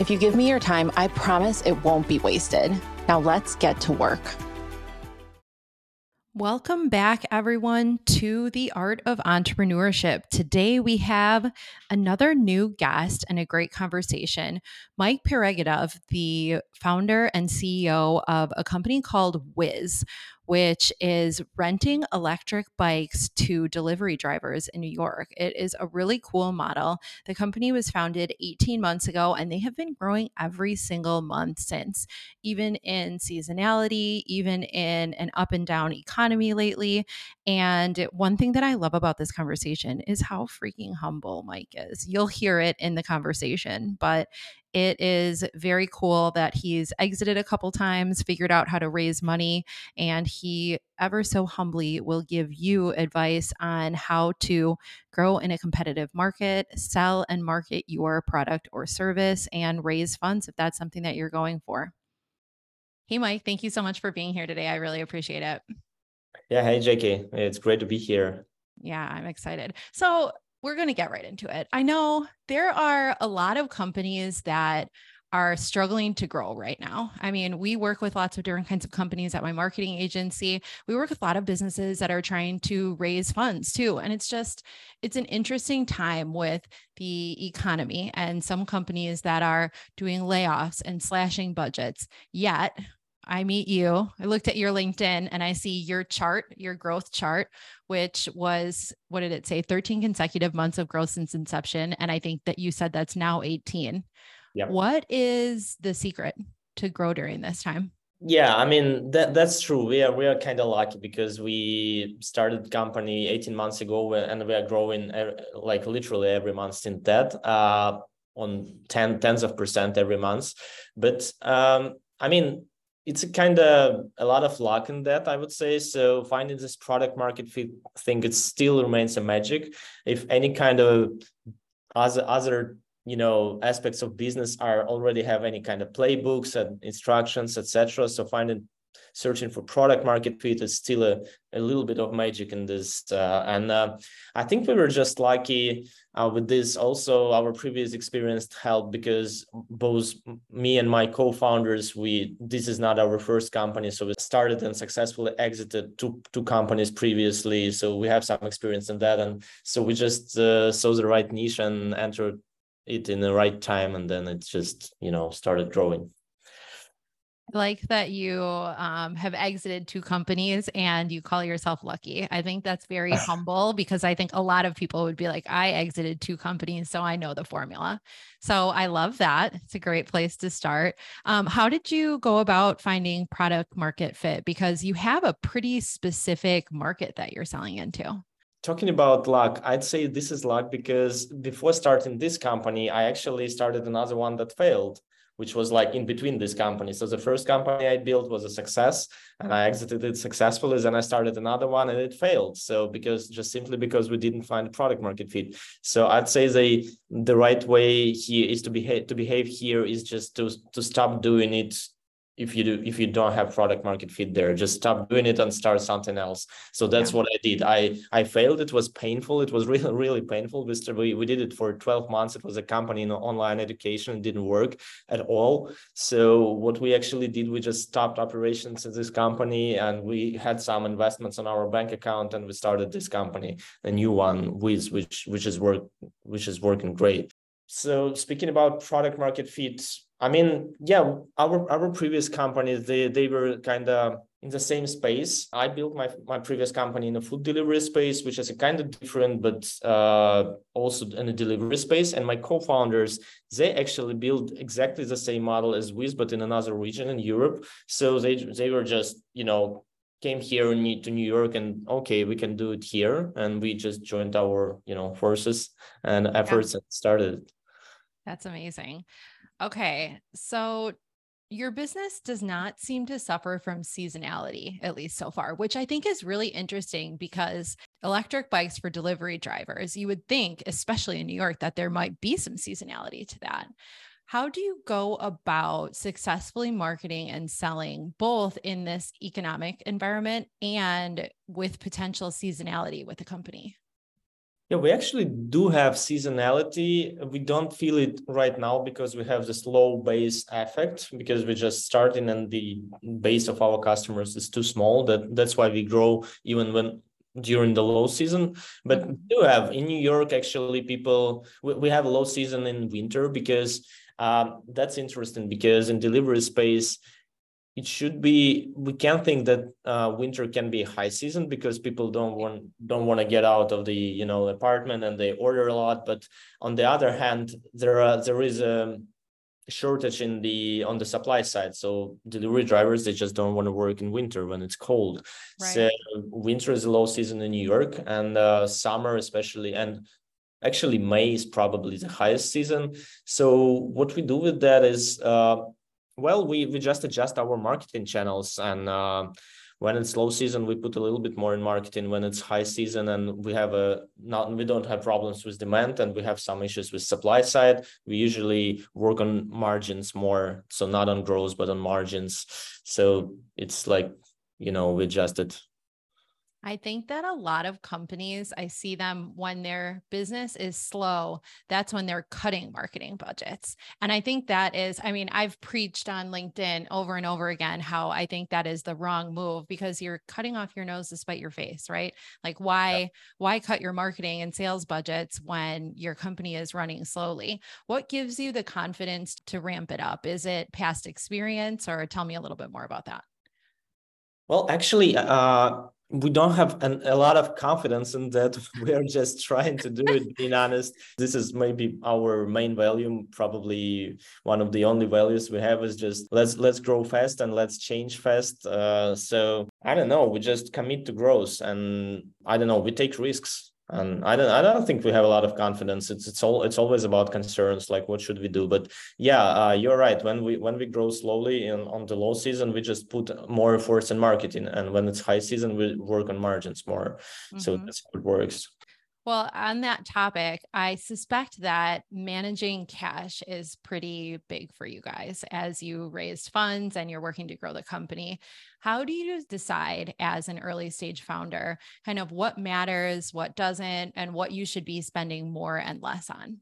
If you give me your time, I promise it won't be wasted. Now let's get to work. Welcome back, everyone, to the Art of Entrepreneurship. Today we have another new guest and a great conversation. Mike Peregudov, the founder and CEO of a company called Whizz which is renting electric bikes to delivery drivers in New York. It is a really cool model. The company was founded 18 months ago and they have been growing every single month since, even in seasonality, even in an up and down economy lately. And one thing that I love about this conversation is how freaking humble Mike is. You'll hear it in the conversation, but it is very cool that he's exited a couple times, figured out how to raise money, and he ever so humbly will give you advice on how to grow in a competitive market, sell and market your product or service, and raise funds if that's something that you're going for. Hey, Mike, thank you so much for being here today. I really appreciate it. Yeah. Hey, JK. It's great to be here. Yeah, I'm excited. So, we're going to get right into it. I know there are a lot of companies that are struggling to grow right now. I mean, we work with lots of different kinds of companies at my marketing agency. We work with a lot of businesses that are trying to raise funds too. And it's just, it's an interesting time with the economy and some companies that are doing layoffs and slashing budgets. Yet, I meet you. I looked at your LinkedIn and I see your chart, your growth chart, which was what did it say? 13 consecutive months of growth since inception. And I think that you said that's now 18. Yep. What is the secret to grow during this time? Yeah, I mean that that's true. We are we are kind of lucky because we started company 18 months ago and we are growing like literally every month since that uh, on 10 tens of percent every month. But um, I mean it's a kind of a lot of luck in that i would say. So finding this product market fit thing it still remains a magic. If any kind of other other you know aspects of business are already have any kind of playbooks and instructions etc so finding searching for product market fit is still a, a little bit of magic in this. Uh, and uh, I think we were just lucky uh, with this. Also, our previous experience helped because both me and my co-founders, we this is not our first company, so we started and successfully exited two two companies previously. So we have some experience in that, and so we just uh, saw the right niche and entered it in the right time, and then it just you know started growing like that you um, have exited two companies and you call yourself lucky. I think that's very humble because I think a lot of people would be like, I exited two companies, so I know the formula. So I love that. It's a great place to start. Um, how did you go about finding product market fit? Because you have a pretty specific market that you're selling into talking about luck i'd say this is luck because before starting this company i actually started another one that failed which was like in between these companies. So the first company I built was a success and I exited it successfully. Then I started another one and it failed. So because just simply because we didn't find a product market fit. So I'd say the the right way here is to behave to behave here is just to to stop doing it if you do if you don't have product market fit there just stop doing it and start something else. So that's yeah. what i did. I i failed. It was painful. It was really really painful. We, we did it for 12 months. It was a company in online education. It didn't work at all. So what we actually did we just stopped operations in this company and we had some investments on our bank account and we started this company a new one with which which is work which is working great. So speaking about product market fit I mean, yeah, our our previous companies they they were kind of in the same space. I built my my previous company in a food delivery space, which is a kind of different, but uh, also in a delivery space. And my co-founders they actually built exactly the same model as Whizz, but in another region in Europe. So they they were just you know came here to New York and okay, we can do it here, and we just joined our you know forces and efforts yeah. and started. That's amazing. Okay. So your business does not seem to suffer from seasonality, at least so far, which I think is really interesting because electric bikes for delivery drivers, you would think, especially in New York, that there might be some seasonality to that. How do you go about successfully marketing and selling both in this economic environment and with potential seasonality with the company? Yeah, we actually do have seasonality. We don't feel it right now because we have this low base effect because we're just starting and the base of our customers is too small. That that's why we grow even when during the low season. But mm-hmm. we do have in New York actually people we, we have a low season in winter because um, that's interesting because in delivery space it should be we can think that uh, winter can be high season because people don't want don't want to get out of the you know apartment and they order a lot. But on the other hand there are there is a shortage in the on the supply side. So delivery drivers they just don't want to work in winter when it's cold. Right. so winter is a low season in new york and uh, summer especially and actually may is probably the highest season. So what we do with that is uh, well, we, we just adjust our marketing channels and uh, when it's low season, we put a little bit more in marketing. When it's high season and we have a not we don't have problems with demand and we have some issues with supply side, we usually work on margins more. So not on growth, but on margins. So it's like, you know, we adjusted I think that a lot of companies, I see them when their business is slow, that's when they're cutting marketing budgets. And I think that is, I mean, I've preached on LinkedIn over and over again how I think that is the wrong move because you're cutting off your nose to spite your face, right? Like why, yeah. why cut your marketing and sales budgets when your company is running slowly? What gives you the confidence to ramp it up? Is it past experience or tell me a little bit more about that? Well, actually, uh, we don't have an, a lot of confidence in that. We are just trying to do it being honest. This is maybe our main value probably one of the only values we have is just let's let's grow fast and let's change fast. Uh, so i don't know. We just commit to growth and i don't know we take risks and I don't I don't think we have a lot of confidence. It's it's all it's always about concerns like what should we do. But yeah, uh, you're right. When we when we grow slowly in on the low season, we just put more efforts in marketing, and when it's high season, we work on margins more. Mm-hmm. So that's how it works. Well, on that topic, I suspect that managing cash is pretty big for you guys as you raised funds and you're working to grow the company. How do you decide as an early stage founder kind of what matters, what doesn't, and what you should be spending more and less on?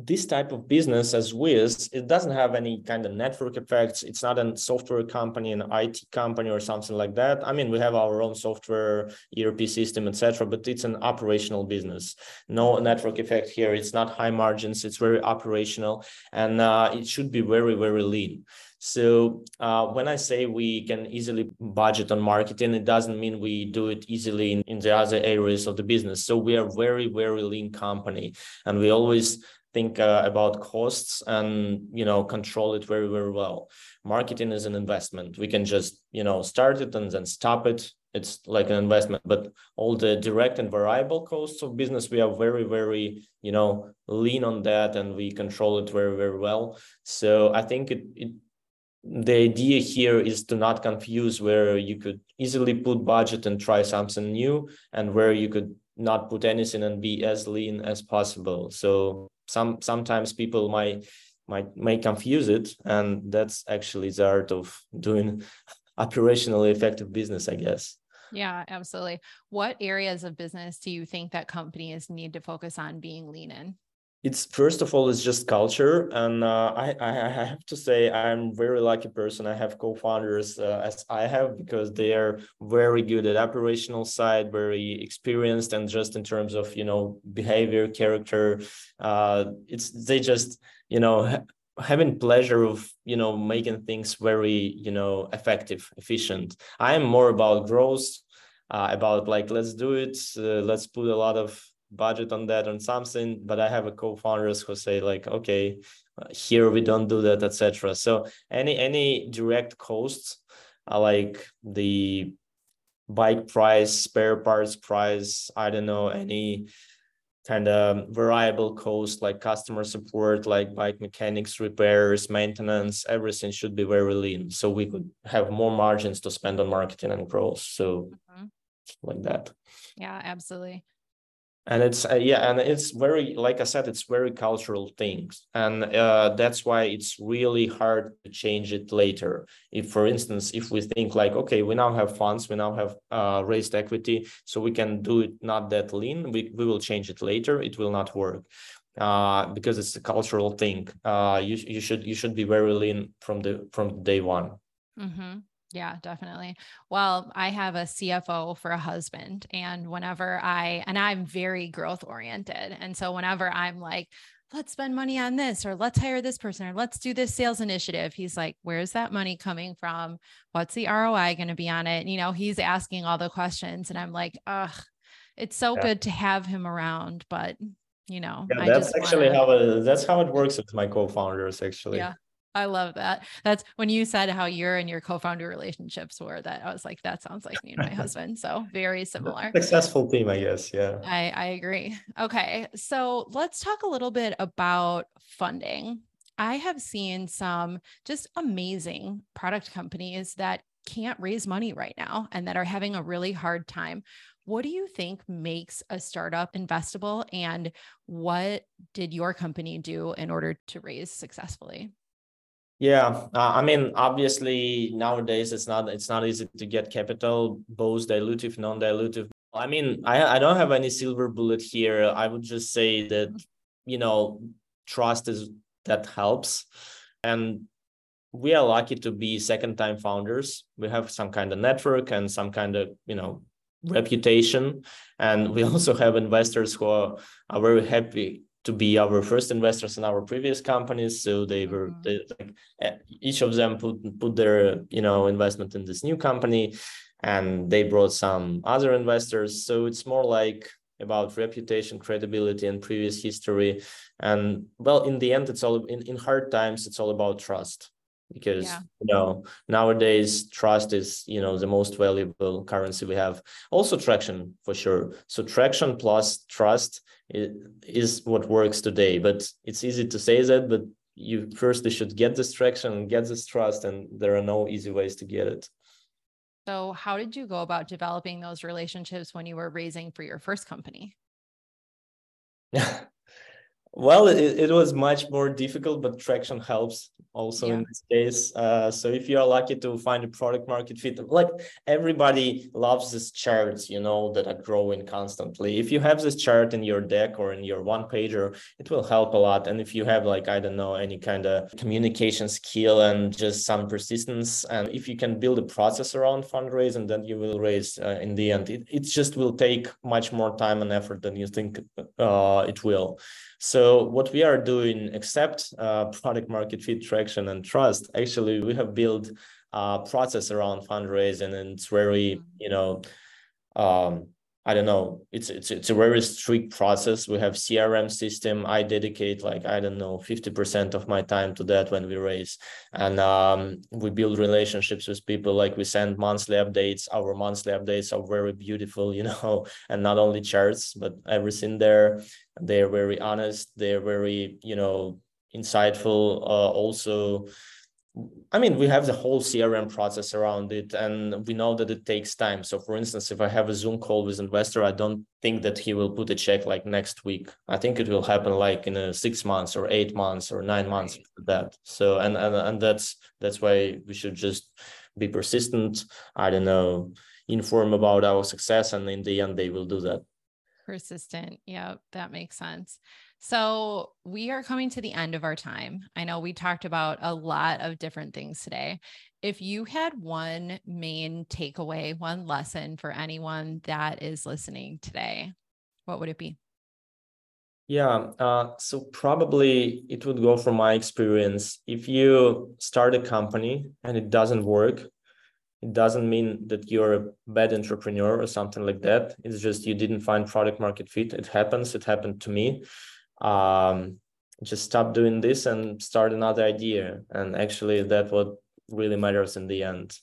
This type of business as Whizz, it doesn't have any kind of network effects. It's not a software company, an IT company or something like that. I mean, we have our own software, ERP system, etc., but it's an operational business. No network effect here. It's not high margins. It's very operational, and uh, it should be very, very lean. So uh, when I say we can easily budget on marketing, it doesn't mean we do it easily in, in the other areas of the business. So we are very, very lean company, and we always think uh, about costs and you know control it very very well. Marketing is an investment. We can just you know start it and then stop it. It's like an investment but all the direct and variable costs of business we are very very you know lean on that and we control it very very well. So i think it, it the idea here is to not confuse where you could easily put budget and try something new and where you could not put anything and be as lean as possible. So some sometimes people might might may confuse it and that's actually the art of doing operationally effective business i guess. Yeah absolutely. What areas of business do you think that companies need to focus on being lean in it's first of all it's just culture and uh, I, I have to say i'm very lucky person. I have co-founders uh, as i have because they are very good at operational side very experienced and just in terms of you know behavior character uh, it's they just you know ha- having pleasure of you know making things very you know effective efficient. I am more about growth uh, about like let's do it uh, let's put a lot of budget on that on something but i have a co-founders who say like okay here we don't do that etc so any any direct costs are like the bike price spare parts price i don't know any kind of variable cost like customer support like bike mechanics repairs maintenance everything should be very lean. So we could have more margins to spend on marketing and growth. So mm-hmm. like that. Yeah absolutely and it's uh, yeah and it's very like i said it's very cultural things. And uh, that's why it's really hard to change it later. If for instance if we think like okay we now have funds we now have uh, raised equity so we can do it not that lean we, we will change it later it will not work. Uh, because it's a cultural thing. Uh, you, you should you should be very lean from the from day one. Mm-hmm. Yeah, definitely. Well, I have a CFO for a husband. And whenever I, and I'm very growth oriented. And so whenever I'm like, let's spend money on this, or let's hire this person, or let's do this sales initiative, he's like, where's that money coming from? What's the ROI going to be on it? And, you know, he's asking all the questions. And I'm like, ugh, it's so yeah. good to have him around. But, you know, yeah, that's actually wanna... how it, that's how it works with my co-founders actually. Yeah. I love that. That's when you said how your and your co-founder relationships were. That I was like, that sounds like me and my husband. So very similar. Successful team, I guess. Yeah. I, I agree. Okay. So let's talk a little bit about funding. I have seen some just amazing product companies that can't raise money right now and that are having a really hard time. What do you think makes a startup investable and what did your company do in order to raise successfully? Yeah, uh, I mean, obviously nowadays it's not it's not easy to get capital, both dilutive, non-dilutive. I mean, I I don't have any silver bullet here. I would just say that you know trust is that helps, and we are lucky to be second-time founders. We have some kind of network and some kind of you know reputation, and we also have investors who are, are very happy to be our first investors in our previous companies. So they were mm-hmm. they, like, eh, each of them put put their you know investment in this new company, and they brought some other investors. So it's more like about reputation, credibility, and previous history. And well, in the end, it's all in, in hard times. It's all about trust because yeah. you know nowadays trust is you know the most valuable currency we have also traction for sure so traction plus trust is what works today. But it's easy to say that, but you first should get this traction and get this trust, and there are no easy ways to get it. So, how did you go about developing those relationships when you were raising for your first company? well, it, it was much more difficult, but traction helps also yeah. in this case. Uh, so if you are lucky to find a product market fit, like everybody loves these charts, you know, that are growing constantly. If you have this chart in your deck or in your one pager, it will help a lot. And if you have like, I don't know, any kind of communication skill and just some persistence, and if you can build a process around fundraising, then you will raise uh, in the end. It, it just will take much more time and effort than you think uh, it will. So what we are doing, except uh, product market fit traction and trust, actually we have built a process around fundraising, and it's very, mm-hmm. you know, um, I don't know. It's it's it's a very strict process. We have CRM system. I dedicate like I don't know fifty percent of my time to that when we raise, and um, we build relationships with people. Like we send monthly updates. Our monthly updates are very beautiful, you know, and not only charts but everything there. They're very honest. They're very you know insightful. Uh, also I mean, we have the whole CRM process around it, and we know that it takes time. So, for instance, if I have a Zoom call with investor, I don't think that he will put a check like next week. I think it will happen like in a six months or eight months or nine months after that. So, and and and that's that's why we should just be persistent. I don't know, inform about our success, and in the end, they will do that. Persistent. Yeah, that makes sense. So, we are coming to the end of our time. I know we talked about a lot of different things today. If you had one main takeaway, one lesson for anyone that is listening today, what would it be? Yeah, uh, so probably it would go from my experience. If you start a company and it doesn't work, it doesn't mean that you're a bad entrepreneur or something like that. It's just you didn't find product market fit. It happens. It happened to me um, just stop doing this and start another idea and actually that what really matters in the end.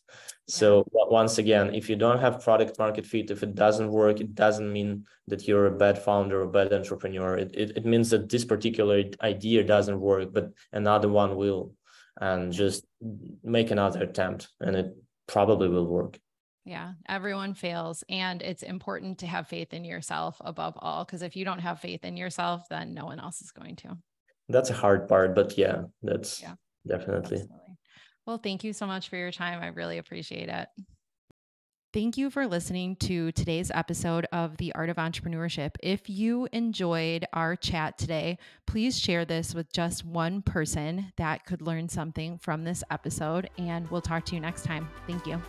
So once again, if you don't have product market fit, if it doesn't work, it doesn't mean that you're a bad founder or bad entrepreneur. It, it, it means that this particular idea doesn't work, but another one will. And just make another attempt and it probably will work. Yeah, everyone fails. And it's important to have faith in yourself above all. Because if you don't have faith in yourself, then no one else is going to. That's a hard part. But yeah, that's yeah, definitely. Absolutely. Well, thank you so much for your time. I really appreciate it. Thank you for listening to today's episode of The Art of Entrepreneurship. If you enjoyed our chat today, please share this with just one person that could learn something from this episode, and we'll talk to you next time. Thank you.